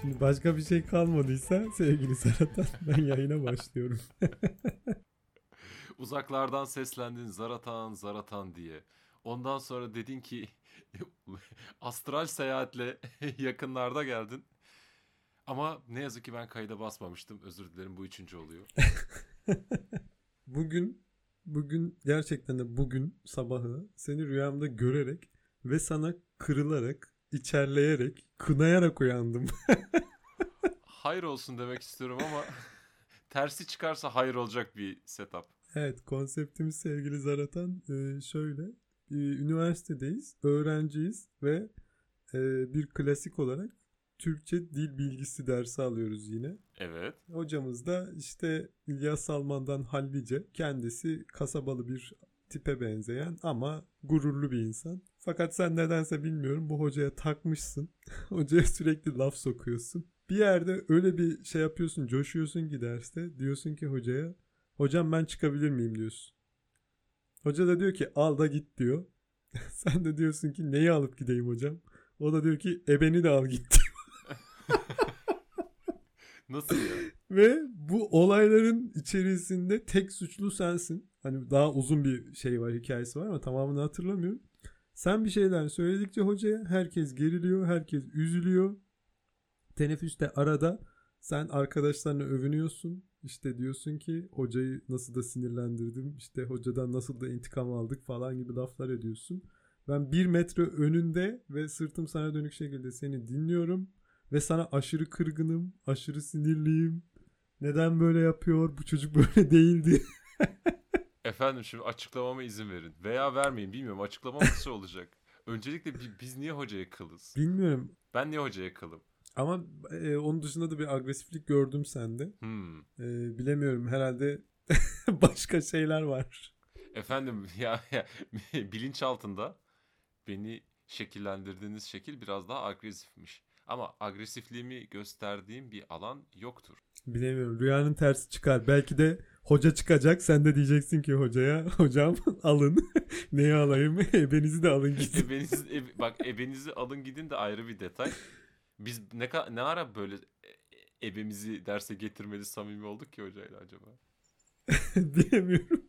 Şimdi başka bir şey kalmadıysa sevgili Seratan ben yayına başlıyorum. Uzaklardan seslendin Zaratan Zaratan diye. Ondan sonra dedin ki astral seyahatle yakınlarda geldin. Ama ne yazık ki ben kayda basmamıştım. Özür dilerim bu üçüncü oluyor. bugün bugün gerçekten de bugün sabahı seni rüyamda görerek ve sana kırılarak, içerleyerek, kınayarak uyandım. hayır olsun demek istiyorum ama tersi çıkarsa hayır olacak bir setup. Evet konseptimiz sevgili Zaratan e, şöyle. E, üniversitedeyiz, öğrenciyiz ve e, bir klasik olarak Türkçe dil bilgisi dersi alıyoruz yine. Evet. Hocamız da işte İlyas Salman'dan hallice. Kendisi kasabalı bir tipe benzeyen ama gururlu bir insan. Fakat sen nedense bilmiyorum bu hocaya takmışsın. hocaya sürekli laf sokuyorsun. Bir yerde öyle bir şey yapıyorsun, coşuyorsun ki derste. Diyorsun ki hocaya, hocam ben çıkabilir miyim diyorsun. Hoca da diyor ki al da git diyor. sen de diyorsun ki neyi alıp gideyim hocam? O da diyor ki ebeni de al git diyor. Nasıl ya? Ve bu olayların içerisinde tek suçlu sensin. Hani daha uzun bir şey var, hikayesi var ama tamamını hatırlamıyorum. Sen bir şeyler söyledikçe hocaya herkes geriliyor, herkes üzülüyor. Teneffüste arada sen arkadaşlarına övünüyorsun. İşte diyorsun ki hocayı nasıl da sinirlendirdim, işte hocadan nasıl da intikam aldık falan gibi laflar ediyorsun. Ben bir metre önünde ve sırtım sana dönük şekilde seni dinliyorum. Ve sana aşırı kırgınım, aşırı sinirliyim. Neden böyle yapıyor? Bu çocuk böyle değildi. Efendim şimdi açıklamama izin verin. Veya vermeyin bilmiyorum. Açıklamam nasıl olacak? Öncelikle biz niye hocaya kılız? Bilmiyorum. Ben niye hocaya kılım? Ama e, onun dışında da bir agresiflik gördüm sende. Hmm. E, bilemiyorum herhalde başka şeyler var. Efendim ya, ya bilinç altında beni şekillendirdiğiniz şekil biraz daha agresifmiş. Ama agresifliğimi gösterdiğim bir alan yoktur. Bilemiyorum. Rüyanın tersi çıkar. Belki de hoca çıkacak. Sen de diyeceksin ki hocaya hocam alın. Neyi alayım? Ebenizi de alın gidin. ebenizi, e, bak ebenizi alın gidin de ayrı bir detay. Biz ne, ne ara böyle e, ebemizi derse getirmeli samimi olduk ki hocayla acaba? Bilemiyorum.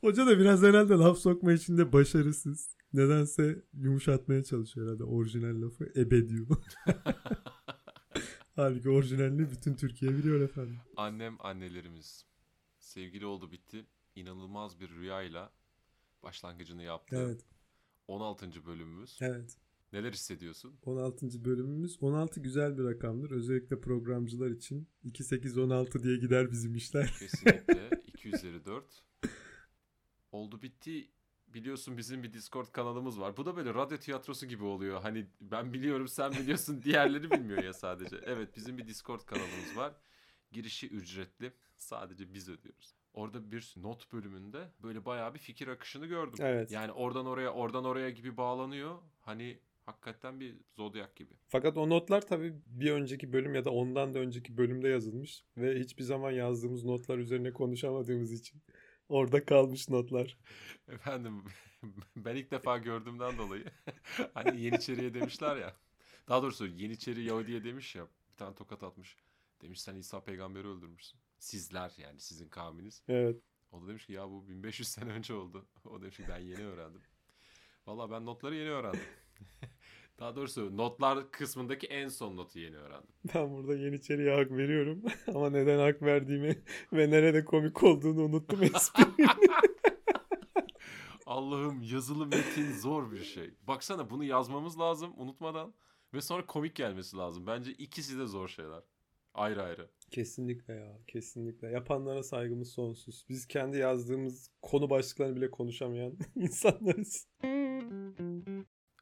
Hoca da biraz herhalde laf sokma içinde başarısız. Nedense yumuşatmaya çalışıyor herhalde orijinal lafı. Ebe diyor. Halbuki orijinalini bütün Türkiye biliyor efendim. Annem annelerimiz. Sevgili oldu bitti. İnanılmaz bir rüyayla başlangıcını yaptı. Evet. 16. bölümümüz. Evet. Neler hissediyorsun? 16. bölümümüz. 16 güzel bir rakamdır. Özellikle programcılar için. 2-8-16 diye gider bizim işler. Kesinlikle. 2 üzeri 4. Oldu bitti biliyorsun bizim bir Discord kanalımız var. Bu da böyle radyo tiyatrosu gibi oluyor. Hani ben biliyorum sen biliyorsun diğerleri bilmiyor ya sadece. Evet bizim bir Discord kanalımız var. Girişi ücretli. Sadece biz ödüyoruz. Orada bir not bölümünde böyle bayağı bir fikir akışını gördüm. Evet. Yani oradan oraya oradan oraya gibi bağlanıyor. Hani hakikaten bir zodyak gibi. Fakat o notlar tabii bir önceki bölüm ya da ondan da önceki bölümde yazılmış ve hiçbir zaman yazdığımız notlar üzerine konuşamadığımız için Orada kalmış notlar. Efendim ben ilk defa gördüğümden dolayı hani Yeniçeri'ye demişler ya. Daha doğrusu Yeniçeri Yahudi'ye demiş ya. Bir tane tokat atmış. Demiş sen İsa peygamberi öldürmüşsün. Sizler yani sizin kavminiz. Evet. O da demiş ki ya bu 1500 sene önce oldu. O demiş ki ben yeni öğrendim. Valla ben notları yeni öğrendim. Daha doğrusu notlar kısmındaki en son notu yeni öğrendim. Ben burada Yeniçeri'ye hak veriyorum. Ama neden hak verdiğimi ve nerede komik olduğunu unuttum esprinin. Allah'ım yazılı metin zor bir şey. Baksana bunu yazmamız lazım unutmadan. Ve sonra komik gelmesi lazım. Bence ikisi de zor şeyler. Ayrı ayrı. Kesinlikle ya. Kesinlikle. Yapanlara saygımız sonsuz. Biz kendi yazdığımız konu başlıklarını bile konuşamayan insanlarız.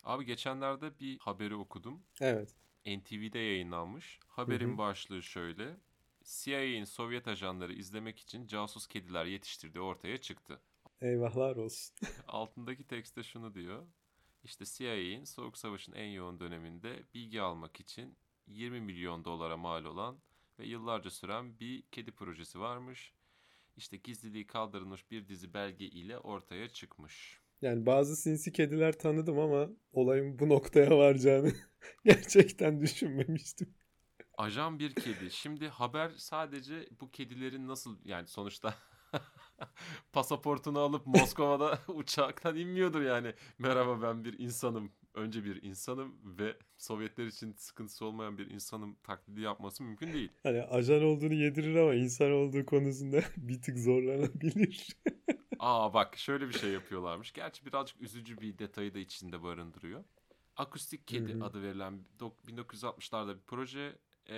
Abi geçenlerde bir haberi okudum. Evet. NTV'de yayınlanmış. Haberin hı hı. başlığı şöyle. CIA'in Sovyet ajanları izlemek için casus kediler yetiştirdiği ortaya çıktı. Eyvahlar olsun. Altındaki tekste şunu diyor. İşte CIA'in Soğuk Savaş'ın en yoğun döneminde bilgi almak için 20 milyon dolara mal olan ve yıllarca süren bir kedi projesi varmış. İşte gizliliği kaldırılmış bir dizi belge ile ortaya çıkmış. Yani bazı sinsi kediler tanıdım ama olayın bu noktaya varacağını gerçekten düşünmemiştim. Ajan bir kedi. Şimdi haber sadece bu kedilerin nasıl yani sonuçta pasaportunu alıp Moskova'da uçaktan inmiyordur yani. Merhaba ben bir insanım. Önce bir insanım ve Sovyetler için sıkıntısı olmayan bir insanım taklidi yapması mümkün değil. Hani ajan olduğunu yedirir ama insan olduğu konusunda bir tık zorlanabilir. Aa bak şöyle bir şey yapıyorlarmış. Gerçi birazcık üzücü bir detayı da içinde barındırıyor. Akustik Kedi Hı hı. adı verilen 1960'larda bir proje e,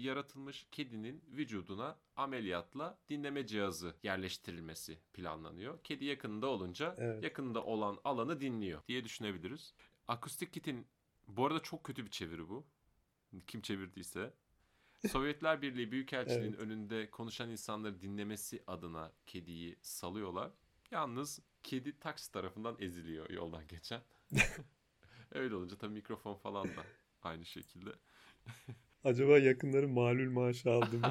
yaratılmış kedinin vücuduna ameliyatla dinleme cihazı yerleştirilmesi planlanıyor. Kedi yakınında olunca Evet. yakında olan alanı dinliyor diye düşünebiliriz. Akustik Kit'in bu arada çok kötü bir çeviri bu. Kim çevirdiyse. Sovyetler Birliği Büyükelçiliği'nin Evet. önünde konuşan insanları dinlemesi adına kediyi salıyorlar. Yalnız kedi taksi tarafından eziliyor yoldan geçen. Öyle olunca tabii mikrofon falan da aynı şekilde. Acaba yakınları malul maaşı aldı mı?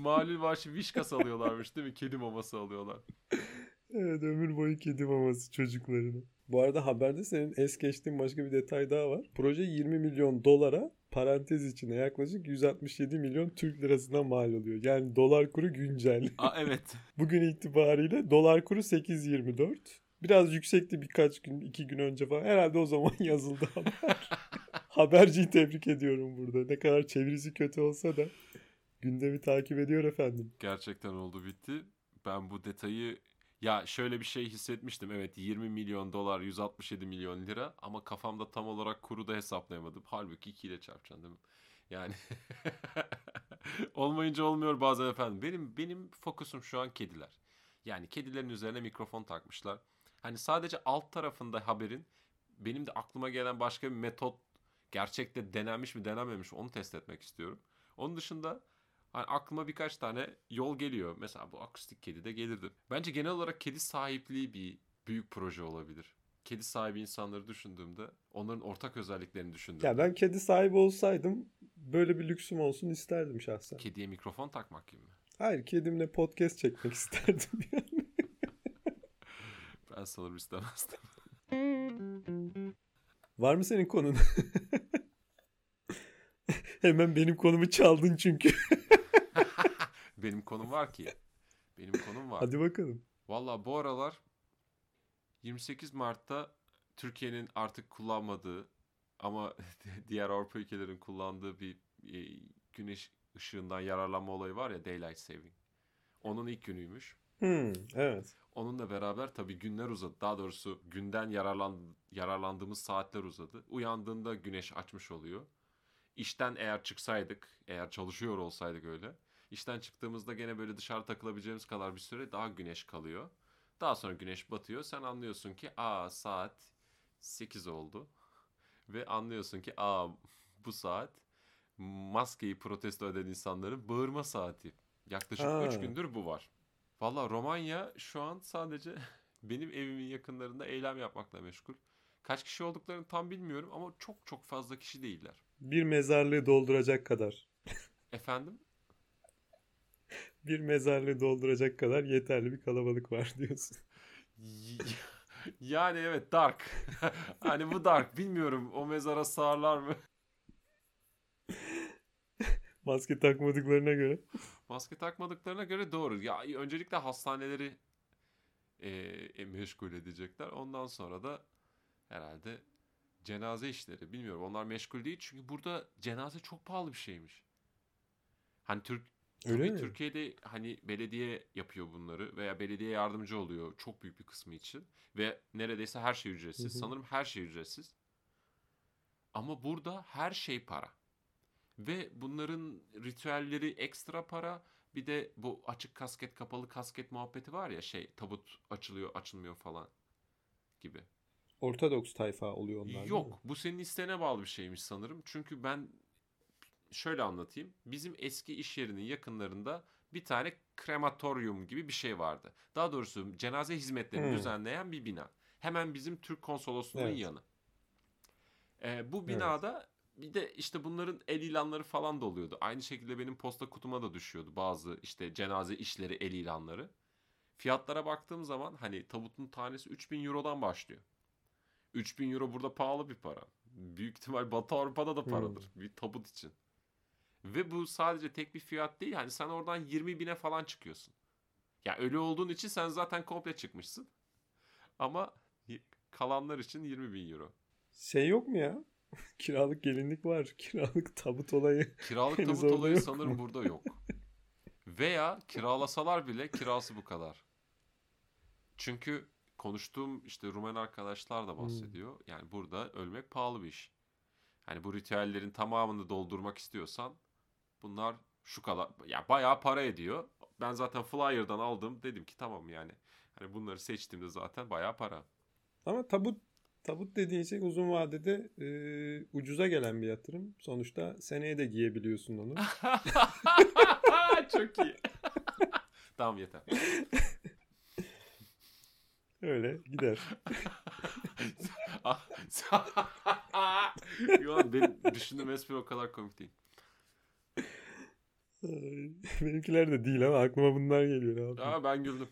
Malul başı vişkas alıyorlarmış değil mi? Kedi maması alıyorlar. Evet ömür boyu kedi maması çocuklarına. Bu arada haberde senin es geçtiğin başka bir detay daha var. Proje 20 milyon dolara parantez içine yaklaşık 167 milyon Türk lirasına mal oluyor. Yani dolar kuru güncel. Aa evet. Bugün itibariyle dolar kuru 8.24. Biraz yüksekti birkaç gün, iki gün önce falan. Herhalde o zaman yazıldı haber. Haberciyi tebrik ediyorum burada. Ne kadar çevirisi kötü olsa da gündemi takip ediyor efendim. Gerçekten oldu bitti. Ben bu detayı ya şöyle bir şey hissetmiştim. Evet 20 milyon dolar 167 milyon lira ama kafamda tam olarak kuru da hesaplayamadım. Halbuki 2 ile çarpacaksın değil mi? Yani olmayınca olmuyor bazen efendim. Benim benim fokusum şu an kediler. Yani kedilerin üzerine mikrofon takmışlar. Hani sadece alt tarafında haberin benim de aklıma gelen başka bir metot gerçekte denenmiş mi denenmemiş mi onu test etmek istiyorum. Onun dışında Hani aklıma birkaç tane yol geliyor. Mesela bu akustik kedi de gelirdi. Bence genel olarak kedi sahipliği bir büyük proje olabilir. Kedi sahibi insanları düşündüğümde onların ortak özelliklerini düşündüğümde. Ya ben kedi sahibi olsaydım böyle bir lüksüm olsun isterdim şahsen. Kediye mikrofon takmak gibi mi? Hayır kedimle podcast çekmek isterdim yani. Ben sanırım istemezdim. Var mı senin konun? Hemen benim konumu çaldın çünkü. Benim konum var ki. Benim konum var. Hadi bakalım. Valla bu aralar 28 Mart'ta Türkiye'nin artık kullanmadığı ama diğer Avrupa ülkelerin kullandığı bir e, güneş ışığından yararlanma olayı var ya Daylight Saving. Onun ilk günüymüş. Hmm, evet. Onunla beraber tabii günler uzadı. Daha doğrusu günden yararlan, yararlandığımız saatler uzadı. Uyandığında güneş açmış oluyor. İşten eğer çıksaydık, eğer çalışıyor olsaydık öyle. İşten çıktığımızda gene böyle dışarı takılabileceğimiz kadar bir süre daha güneş kalıyor. Daha sonra güneş batıyor. Sen anlıyorsun ki aa saat 8 oldu. Ve anlıyorsun ki aa bu saat maskeyi protesto eden insanların bağırma saati. Yaklaşık Ha. 3 gündür bu var. Valla Romanya şu an sadece benim evimin yakınlarında eylem yapmakla meşgul. Kaç kişi olduklarını tam bilmiyorum ama çok çok fazla kişi değiller. Bir mezarlığı dolduracak kadar. Efendim? Bir mezarlığı dolduracak kadar yeterli bir kalabalık var diyorsun. Yani evet dark. hani bu dark. Bilmiyorum o mezara sığarlar mı? Maske takmadıklarına göre. Maske takmadıklarına göre doğru. Ya öncelikle hastaneleri e, e, meşgul edecekler. Ondan sonra da herhalde cenaze işleri. Bilmiyorum. Onlar meşgul değil çünkü burada cenaze çok pahalı bir şeymiş. Hani Türk Öyle Tabii mi? Türkiye'de hani belediye yapıyor bunları veya belediye yardımcı oluyor çok büyük bir kısmı için ve neredeyse her şey ücretsiz. Hı hı. Sanırım her şey ücretsiz. Ama burada her şey para. Ve bunların ritüelleri ekstra para. Bir de bu açık kasket kapalı kasket muhabbeti var ya şey tabut açılıyor açılmıyor falan gibi. Ortodoks tayfa oluyor onlar. Yok, bu senin isteğine bağlı bir şeymiş sanırım. Çünkü ben şöyle anlatayım. Bizim eski iş yerinin yakınlarında bir tane krematoryum gibi bir şey vardı. Daha doğrusu cenaze hizmetlerini Hmm. düzenleyen bir bina. Hemen bizim Türk konsolosluğunun Evet. yanı. Ee, bu binada bir de işte bunların el ilanları falan da oluyordu. Aynı şekilde benim posta kutuma da düşüyordu bazı işte cenaze işleri el ilanları. fiyatlara baktığım zaman hani tabutun tanesi 3000 Euro'dan başlıyor. 3000 Euro burada pahalı bir para. Büyük ihtimal Batı Avrupa'da da paradır bir tabut için. Ve bu sadece tek bir fiyat değil. Hani sen oradan 20 bine falan çıkıyorsun. Ya ölü olduğun için sen zaten komple çıkmışsın. Ama kalanlar için 20 bin euro. Şey yok mu ya? Kiralık gelinlik var. Kiralık tabut olayı. Kiralık tabut olayı sanırım mu? burada yok. Veya kiralasalar bile kirası bu kadar. Çünkü konuştuğum işte Rumen arkadaşlar da bahsediyor. Yani burada ölmek pahalı bir iş. Hani bu ritüellerin tamamını doldurmak istiyorsan bunlar şu kadar ya bayağı para ediyor. Ben zaten Flyer'dan aldım. Dedim ki tamam yani. Hani bunları seçtiğimde zaten bayağı para. Ama tabut tabut dediğin şey uzun vadede e, ucuza gelen bir yatırım. Sonuçta seneye de giyebiliyorsun onu. Çok iyi. tamam yeter. Öyle gider. Yo, benim düşündüğüm espri o kadar komik değil. Benimkiler de değil ama aklıma bunlar geliyor. Ne? Aa, ben güldüm.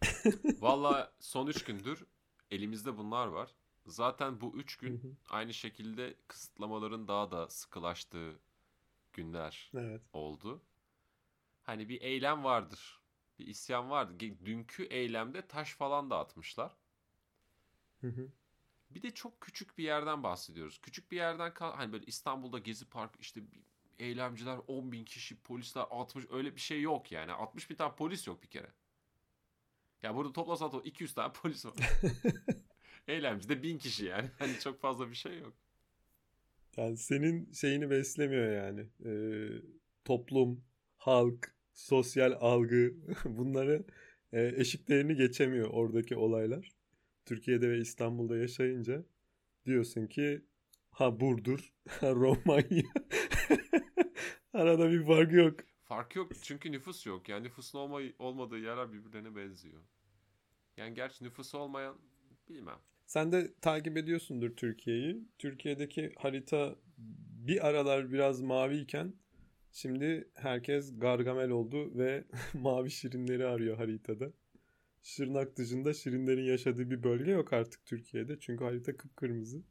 Valla son 3 gündür elimizde bunlar var. Zaten bu 3 Hı gün aynı şekilde kısıtlamaların daha da sıkılaştığı günler Evet. oldu. Hani bir eylem vardır. Bir isyan vardı. Dünkü eylemde taş falan dağıtmışlar. Hı hı. Bir de çok küçük bir yerden bahsediyoruz. Küçük bir yerden hani böyle İstanbul'da Gezi Park işte bir- eylemciler 10 bin kişi, polisler 60 öyle bir şey yok yani. 60 bin tane polis yok bir kere. Ya burada toplasan to 200 tane polis var. Eylemci de 1000 kişi yani. Hani çok fazla bir şey yok. Yani senin şeyini beslemiyor yani. Ee, toplum, halk, sosyal algı bunları e, eşiklerini geçemiyor oradaki olaylar. Türkiye'de ve İstanbul'da yaşayınca diyorsun ki ha Burdur, ha Romanya. Arada bir fark yok. Fark yok çünkü nüfus yok. Yani nüfusun olma, olmadığı yerler birbirlerine benziyor. Yani gerçi nüfusu olmayan bilmem. Sen de takip ediyorsundur Türkiye'yi. Türkiye'deki harita bir aralar biraz maviyken şimdi herkes Gargamel oldu ve mavi şirinleri arıyor haritada. Şırnak dışında şirinlerin yaşadığı bir bölge yok artık Türkiye'de. Çünkü harita kıpkırmızı.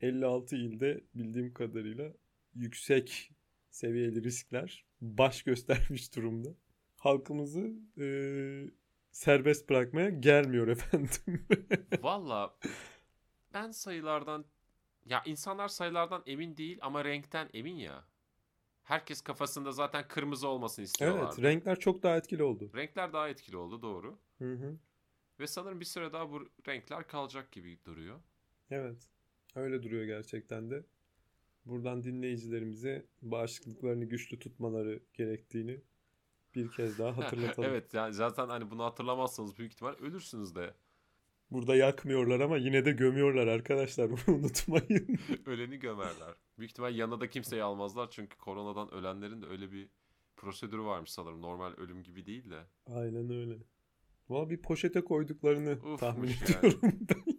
56 ilde bildiğim kadarıyla yüksek seviyeli riskler baş göstermiş durumda. Halkımızı eee, serbest bırakmaya gelmiyor efendim. Valla ben sayılardan ya insanlar sayılardan emin değil ama renkten emin ya. Herkes kafasında zaten kırmızı olmasını istiyorlar. Evet, renkler çok daha etkili oldu. Renkler daha etkili oldu doğru. Hı hı. Ve sanırım bir süre daha bu renkler kalacak gibi duruyor. Evet. Öyle duruyor gerçekten de. Buradan dinleyicilerimize bağışıklıklarını güçlü tutmaları gerektiğini bir kez daha hatırlatalım. evet yani zaten hani bunu hatırlamazsanız büyük ihtimal ölürsünüz de. Burada yakmıyorlar ama yine de gömüyorlar arkadaşlar. Bunu unutmayın. Öleni gömerler. Büyük ihtimal yanına da kimseyi almazlar çünkü koronadan ölenlerin de öyle bir prosedürü varmış sanırım. Normal ölüm gibi değil de. Aynen öyle. Valla bir poşete koyduklarını Ufmuş tahmin yani. ediyorum ben.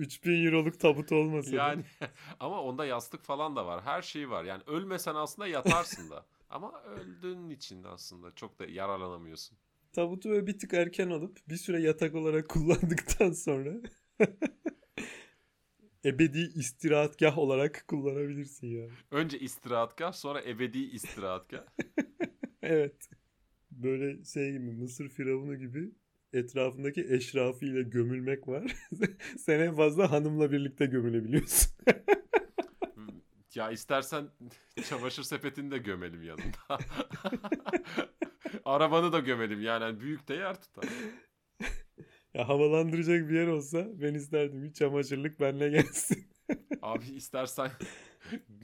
3000 euroluk tabut olmasa da. Yani ama onda yastık falan da var. Her şeyi var. Yani ölmesen aslında yatarsın da. Ama öldüğün için aslında çok da yararlanamıyorsun. Tabutu böyle bir tık erken alıp bir süre yatak olarak kullandıktan sonra ebedi istirahatgah olarak kullanabilirsin yani. Önce istirahatgah sonra ebedi istirahatgah. Evet. Böyle şey gibi Mısır firavunu gibi etrafındaki eşrafıyla gömülmek var. Sen en fazla hanımla birlikte gömülebiliyorsun. ya istersen çamaşır sepetini de gömelim yanında. Arabanı da gömelim yani Hani büyük de yer tutar. ya havalandıracak bir yer olsa ben isterdim bir çamaşırlık benle gelsin. Abi istersen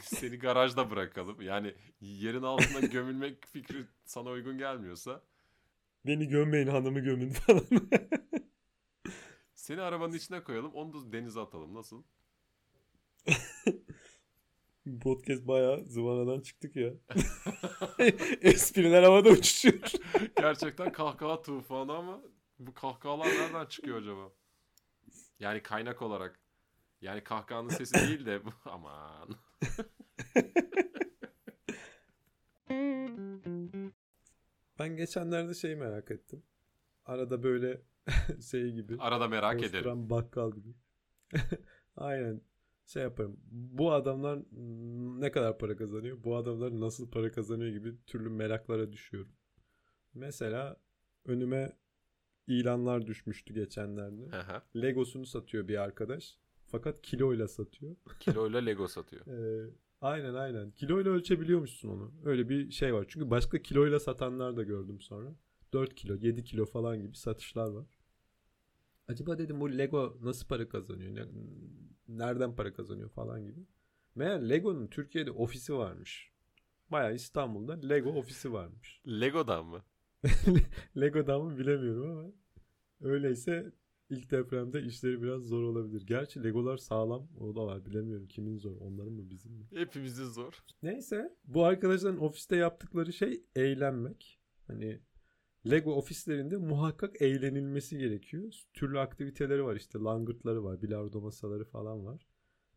seni garajda bırakalım. Yani yerin altına gömülmek fikri sana uygun gelmiyorsa Beni gömmeyin hanımı gömün falan. seni arabanın içine koyalım onu da denize atalım. Nasıl? Podcast bayağı zıvanadan çıktık ya. Espriler havada uçuşuyor. Gerçekten kahkaha tufanı ama bu kahkahalar nereden çıkıyor acaba? Yani kaynak olarak. Yani kahkahanın sesi değil de bu aman. Ben geçenlerde şeyi merak ettim. Arada böyle şey gibi. Arada merak ederim. bakkal gibi. Aynen. Şey yaparım. Bu adamlar ne kadar para kazanıyor? Bu adamlar nasıl para kazanıyor gibi türlü meraklara düşüyorum. Mesela önüme ilanlar düşmüştü geçenlerde. Hı. Legosunu satıyor bir arkadaş. Fakat kiloyla satıyor. Kiloyla Lego satıyor. Ee, aynen aynen. Kiloyla ölçebiliyormuşsun onu. Öyle bir şey var. Çünkü başka kiloyla satanlar da gördüm sonra. 4 kilo, 7 kilo falan gibi satışlar var. Acaba dedim bu Lego nasıl para kazanıyor? Ne- Nereden para kazanıyor falan gibi. Meğer Lego'nun Türkiye'de ofisi varmış. Bayağı İstanbul'da Lego ofisi varmış. Lego'dan mı? Lego'dan mı bilemiyorum ama öyleyse ilk depremde işleri biraz zor olabilir. Gerçi Legolar sağlam. O da var. Bilemiyorum kimin zor. Onların mı bizim mi? Hepimizin zor. Neyse bu arkadaşların ofiste yaptıkları şey eğlenmek. Hani Lego ofislerinde muhakkak eğlenilmesi gerekiyor. Türlü aktiviteleri var işte langırtları var, bilardo masaları falan var.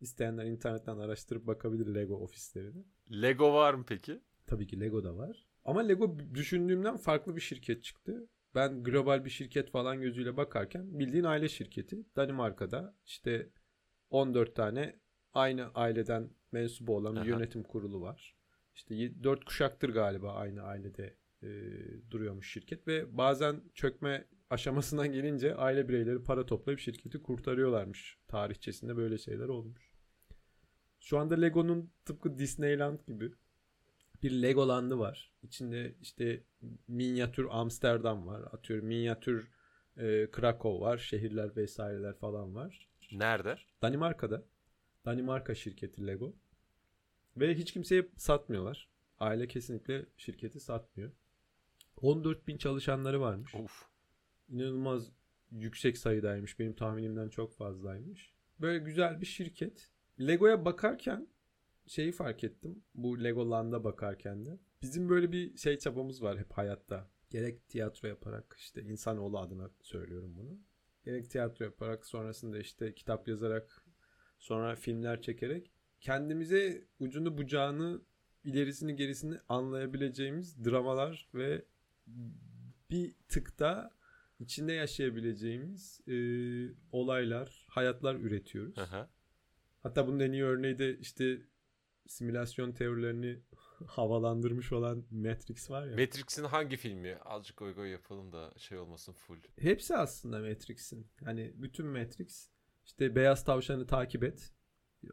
İsteyenler internetten araştırıp bakabilir Lego ofislerine. Lego var mı peki? Tabii ki Lego da var. Ama Lego düşündüğümden farklı bir şirket çıktı. Ben global bir şirket falan gözüyle bakarken bildiğin aile şirketi. Danimarka'da işte 14 tane aynı aileden mensubu olan bir Aha. yönetim kurulu var. İşte 4 kuşaktır galiba aynı ailede e, duruyormuş şirket ve bazen çökme aşamasından gelince aile bireyleri para toplayıp şirketi kurtarıyorlarmış. Tarihçesinde böyle şeyler olmuş. Şu anda Lego'nun tıpkı Disneyland gibi bir Legoland'ı var. İçinde işte minyatür Amsterdam var. Atıyorum minyatür e, Krakow var. Şehirler vesaireler falan var. Nerede? Danimarka'da. Danimarka şirketi Lego. Ve hiç kimseye satmıyorlar. Aile kesinlikle şirketi satmıyor. 14 bin çalışanları varmış. Of. İnanılmaz yüksek sayıdaymış. Benim tahminimden çok fazlaymış. Böyle güzel bir şirket. Lego'ya bakarken şeyi fark ettim. Bu Legoland'a bakarken de. Bizim böyle bir şey çabamız var hep hayatta. Gerek tiyatro yaparak işte insanoğlu adına söylüyorum bunu. Gerek tiyatro yaparak sonrasında işte kitap yazarak sonra filmler çekerek kendimize ucunu bucağını ilerisini gerisini anlayabileceğimiz dramalar ve bir tıkta içinde yaşayabileceğimiz e, olaylar, hayatlar üretiyoruz. Hı. Hatta bunun en iyi örneği de işte simülasyon teorilerini havalandırmış olan Matrix var ya. Matrix'in hangi filmi? Azıcık goy goy yapalım da şey olmasın full. Hepsi aslında Matrix'in. Yani bütün Matrix işte beyaz tavşanı takip et.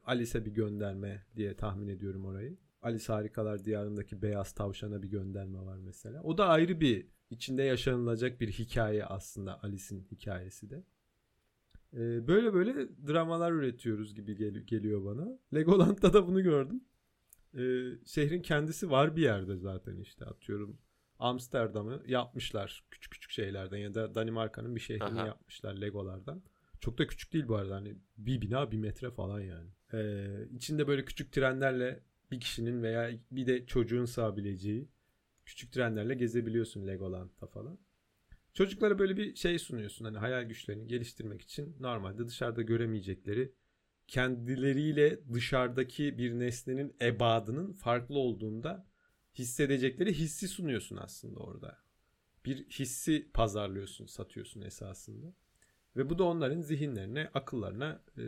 Alice'e bir gönderme diye tahmin ediyorum orayı. Alice Harikalar Diyarı'ndaki beyaz tavşana bir gönderme var mesela. O da ayrı bir içinde yaşanılacak bir hikaye aslında Alice'in hikayesi de. Ee, böyle böyle dramalar üretiyoruz gibi gel- geliyor bana. Legoland'da da bunu gördüm. Ee, şehrin kendisi var bir yerde zaten işte atıyorum. Amsterdam'ı yapmışlar küçük küçük şeylerden ya da Danimarka'nın bir şehrini Aha. yapmışlar Legolardan. Çok da küçük değil bu arada hani bir bina bir metre falan yani. Ee, içinde böyle küçük trenlerle bir kişinin veya bir de çocuğun sığabileceği küçük trenlerle gezebiliyorsun Legoland'da falan. Çocuklara böyle bir şey sunuyorsun hani hayal güçlerini geliştirmek için normalde dışarıda göremeyecekleri kendileriyle dışarıdaki bir nesnenin ebadının farklı olduğunda hissedecekleri hissi sunuyorsun aslında orada. Bir hissi pazarlıyorsun, satıyorsun esasında. Ve bu da onların zihinlerine, akıllarına e,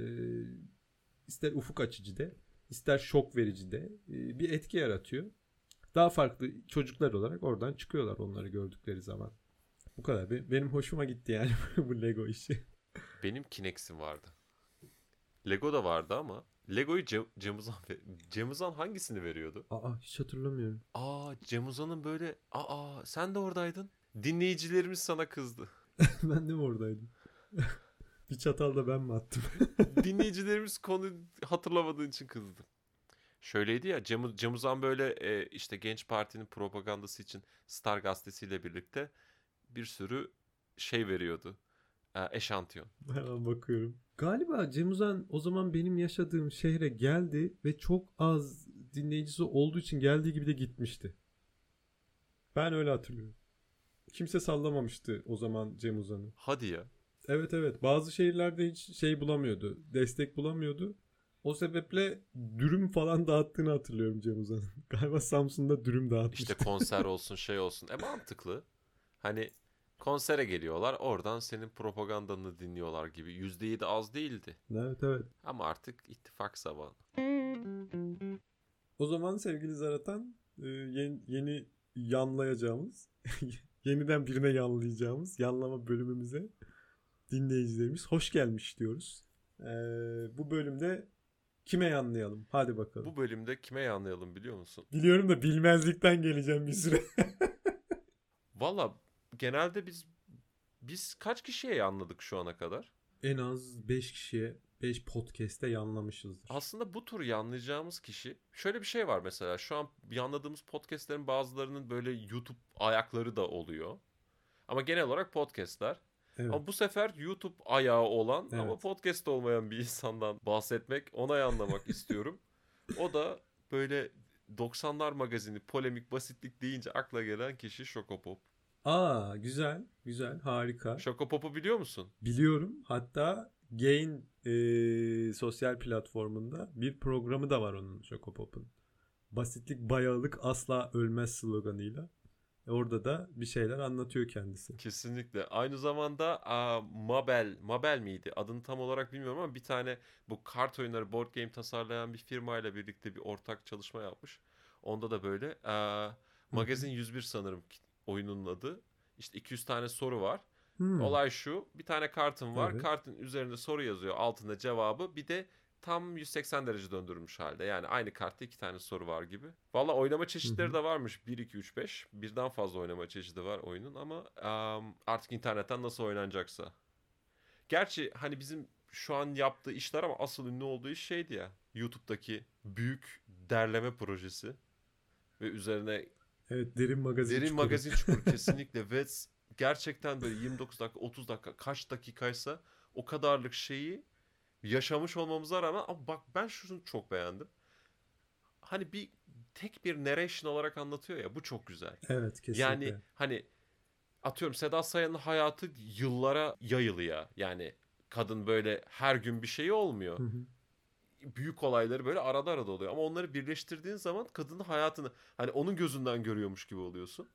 ister ufuk açıcı de, ister şok verici de e, bir etki yaratıyor. Daha farklı çocuklar olarak oradan çıkıyorlar onları gördükleri zaman. Bu kadar. Be- Benim hoşuma gitti yani bu Lego işi. Benim Kinex'im vardı. Lego da vardı ama Lego'yu Cem, Cem Uzan ve- Cem Uzan hangisini veriyordu? Aa hiç hatırlamıyorum. Aa Cem Uzan'ın böyle aa sen de oradaydın. Dinleyicilerimiz sana kızdı. ben de mi oradaydım? bir çatal da ben mi attım? Dinleyicilerimiz konu hatırlamadığın için kızdı. Şöyleydi ya Cem, Cem Uzan böyle e, işte Genç Parti'nin propagandası için Star gazetesiyle birlikte bir sürü şey veriyordu. E, eşantiyon. Hemen bakıyorum. Galiba Cem Uzan o zaman benim yaşadığım şehre geldi ve çok az dinleyicisi olduğu için geldiği gibi de gitmişti. Ben öyle hatırlıyorum. Kimse sallamamıştı o zaman Cem Uzan'ı. Hadi ya. Evet evet bazı şehirlerde hiç şey bulamıyordu. Destek bulamıyordu. O sebeple dürüm falan dağıttığını hatırlıyorum Cem Uzan'ın. Galiba Samsun'da dürüm dağıtmıştı. İşte konser olsun şey olsun. E mantıklı. Hani konsere geliyorlar oradan senin propagandanı dinliyorlar gibi. %7 az değildi. evet evet. Ama artık ittifak zamanı. O zaman sevgili Zaratan e, yeni, yeni yanlayacağımız, yeniden birine yanlayacağımız yanlama bölümümüze dinleyicilerimiz hoş gelmiş diyoruz. E, bu bölümde kime yanlayalım? Hadi bakalım. Bu bölümde kime yanlayalım biliyor musun? Biliyorum da bilmezlikten geleceğim bir süre. Valla genelde biz biz kaç kişiye yanladık şu ana kadar? en az 5 kişiye 5 podcast'te yanlamışızdır. Aslında bu tür yanlayacağımız kişi şöyle bir şey var mesela şu an yanladığımız podcastlerin bazılarının böyle YouTube ayakları da oluyor. Ama genel olarak podcastler. Evet. Ama bu sefer YouTube ayağı olan ama Evet. podcast olmayan bir insandan bahsetmek, ona yanlamak istiyorum. O da böyle 90'lar magazini polemik basitlik deyince akla gelen kişi Şokopop. Aa güzel, güzel, harika. Şokopop'u biliyor musun? Biliyorum. Hatta Gain e, sosyal platformunda bir programı da var onun Şokopop'un. Basitlik bayağılık asla ölmez sloganıyla. E, Orada da bir şeyler anlatıyor kendisi. Kesinlikle. Aynı zamanda aa, Mabel, Mabel miydi? Adını tam olarak bilmiyorum ama bir tane bu kart oyunları, board game tasarlayan bir firmayla birlikte bir ortak çalışma yapmış. Onda da böyle aa, Magazin 101 sanırım oyunun adı. İşte 200 tane soru var. Hmm. Olay şu. Bir tane kartın var. Evet. Kartın üzerinde soru yazıyor. Altında cevabı. Bir de tam 180 derece döndürülmüş halde. Yani aynı kartta iki tane soru var gibi. Valla oynama çeşitleri de varmış. 1, 2, 3, 5. Birden fazla oynama çeşidi var oyunun ama am, artık internetten nasıl oynanacaksa. Gerçi hani bizim şu an yaptığı işler ama asıl ünlü olduğu iş şeydi ya. YouTube'daki büyük derleme projesi. Ve üzerine Evet derin magazin. Derin çukuru. magazin çukuru kesinlikle ve gerçekten böyle 29 dakika 30 dakika kaç dakikaysa o kadarlık şeyi yaşamış olmamıza rağmen ama bak ben şunu çok beğendim. Hani bir tek bir narration olarak anlatıyor ya bu çok güzel. Evet kesinlikle. Yani hani atıyorum Seda Sayan'ın hayatı yıllara yayılı ya. Yani kadın böyle her gün bir şey olmuyor Hı hı. Büyük olayları böyle arada arada oluyor. Ama onları birleştirdiğin zaman kadının hayatını hani onun gözünden görüyormuş gibi oluyorsun.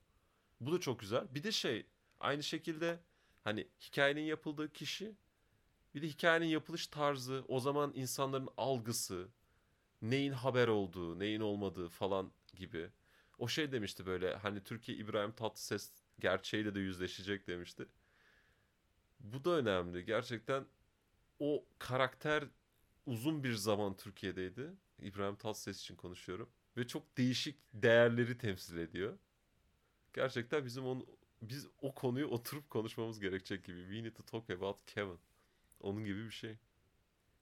Bu da çok güzel. Bir de şey aynı şekilde hani hikayenin yapıldığı kişi bir de hikayenin yapılış tarzı o zaman insanların algısı neyin haber olduğu neyin olmadığı falan gibi. O şey demişti böyle hani Türkiye İbrahim Tatlıses gerçeğiyle de yüzleşecek demişti. Bu da önemli. Gerçekten o karakter uzun bir zaman Türkiye'deydi. İbrahim Tatlıses için konuşuyorum. Ve çok değişik değerleri temsil ediyor. Gerçekten bizim onu, biz o konuyu oturup konuşmamız gerekecek gibi. We need to talk about Kevin. Onun gibi bir şey.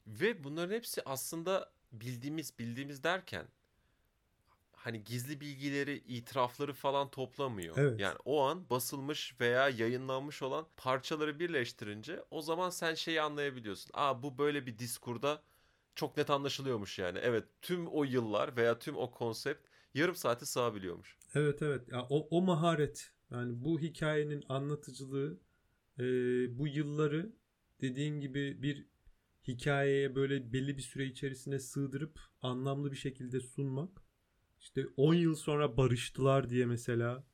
Ve bunların hepsi aslında bildiğimiz bildiğimiz derken hani gizli bilgileri, itirafları falan toplamıyor. Evet. Yani o an basılmış veya yayınlanmış olan parçaları birleştirince o zaman sen şeyi anlayabiliyorsun. Aa bu böyle bir diskurda çok net anlaşılıyormuş yani. Evet tüm o yıllar veya tüm o konsept yarım saate sığabiliyormuş. Evet evet. Ya, o, o maharet yani bu hikayenin anlatıcılığı e, bu yılları dediğin gibi bir hikayeye böyle belli bir süre içerisine sığdırıp anlamlı bir şekilde sunmak. İşte 10 yıl sonra barıştılar diye mesela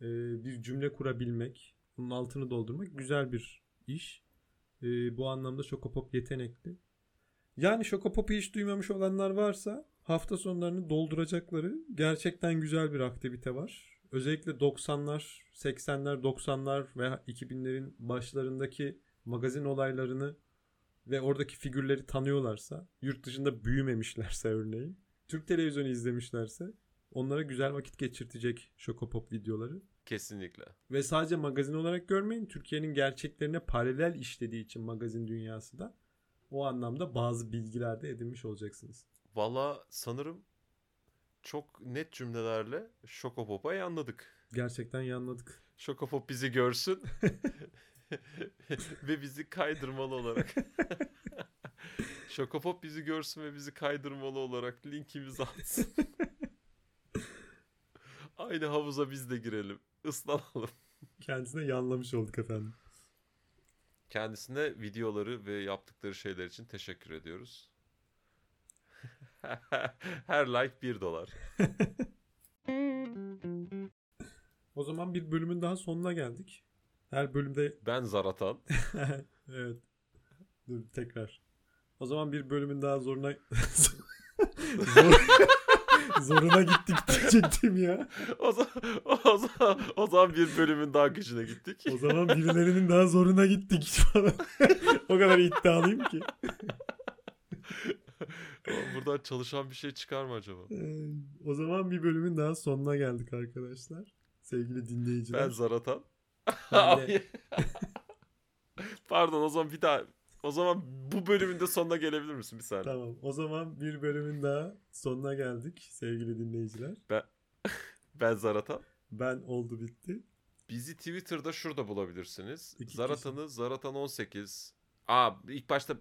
e, bir cümle kurabilmek, bunun altını doldurmak güzel bir iş. E, bu anlamda Şokopop yetenekli. Yani Şokopop'u hiç duymamış olanlar varsa hafta sonlarını dolduracakları gerçekten güzel bir aktivite var. Özellikle 90'lar, 80'ler, 90'lar ve 2000'lerin başlarındaki magazin olaylarını ve oradaki figürleri tanıyorlarsa, yurt dışında büyümemişlerse örneğin, Türk televizyonu izlemişlerse onlara güzel vakit geçirtecek Şokopop videoları. Kesinlikle. Ve sadece magazin olarak görmeyin. Türkiye'nin gerçeklerine paralel işlediği için magazin dünyası da o anlamda bazı bilgiler de edinmiş olacaksınız. Valla sanırım çok net cümlelerle Şokopop'a anladık. Gerçekten yanladık. Şokopop bizi görsün ve bizi kaydırmalı olarak. Şokopop bizi görsün ve bizi kaydırmalı olarak linkimizi atsın. Aynı havuza biz de girelim. Islanalım. Kendisine yanlamış olduk efendim. Kendisine videoları ve yaptıkları şeyler için teşekkür ediyoruz. Her like 1 dolar. O zaman bir bölümün daha sonuna geldik. Her bölümde Ben Zaratan. evet. Dur tekrar. O zaman bir bölümün daha zoruna Zor... zoruna gittik diyecektim ya. O zaman, o zaman, o zaman bir bölümün daha gücüne gittik. O zaman birilerinin daha zoruna gittik falan. o kadar iddialıyım ki. Buradan çalışan bir şey çıkar mı acaba? Ee, o zaman bir bölümün daha sonuna geldik arkadaşlar. Sevgili dinleyiciler. Ben Zaratan. Pardon o zaman bir daha o zaman bu bölümün de sonuna gelebilir misin bir saniye? Tamam. O zaman bir bölümün daha sonuna geldik sevgili dinleyiciler. Ben Zaratan. Ben oldu bitti. Bizi Twitter'da şurada bulabilirsiniz. İki Zaratan'ı Zaratan18. Aa ilk başta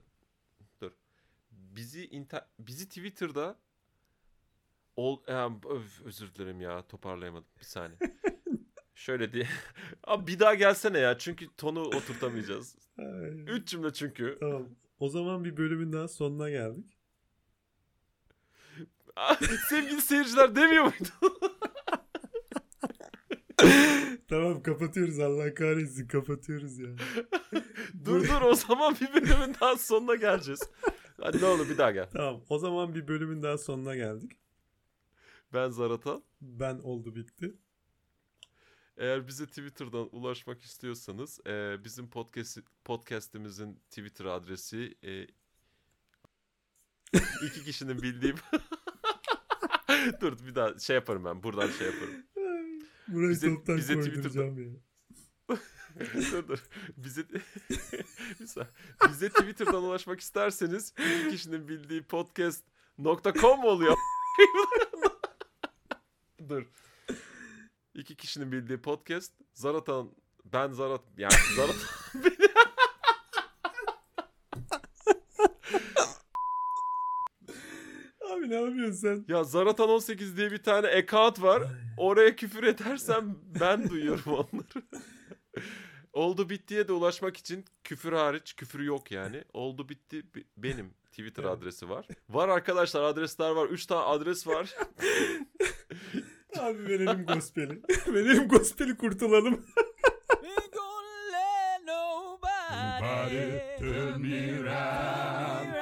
dur. Bizi inter... bizi Twitter'da ol e, öf, özür dilerim ya toparlayamadım bir saniye. Şöyle diye. Abi bir daha gelsene ya çünkü tonu oturtamayacağız. Ay, Üç cümle çünkü. Tamam. O zaman bir bölümün daha sonuna geldik. Sevgili seyirciler demiyor muydu? tamam kapatıyoruz Allah kahretsin kapatıyoruz ya. dur dur o zaman bir bölümün daha sonuna geleceğiz. Hadi ne olur bir daha gel. Tamam o zaman bir bölümün daha sonuna geldik. Ben Zaratan. Ben oldu bitti. Eğer bize Twitter'dan ulaşmak istiyorsanız e, bizim podcast podcast'imizin Twitter adresi e, iki kişinin bildiğim Dur bir daha şey yaparım ben buradan şey yaparım. Burayı Bize- toptan bize ya. dur dur. Bize bize Twitter'dan ulaşmak isterseniz iki kişinin bildiği podcast.com oluyor? dur. İki kişinin bildiği podcast Zaratan ben Zarat yani Zarat Abi ne yapıyorsun sen? ya Zaratan 18 diye bir tane account var. Oraya küfür edersem ben duyuyorum onları. Oldu bittiye de ulaşmak için küfür hariç küfür yok yani. Oldu bitti bi- benim Twitter adresi var. Var arkadaşlar adresler var. 3 tane adres var. Abi verelim gospeli. verelim gospeli kurtulalım. Nobody turn me around.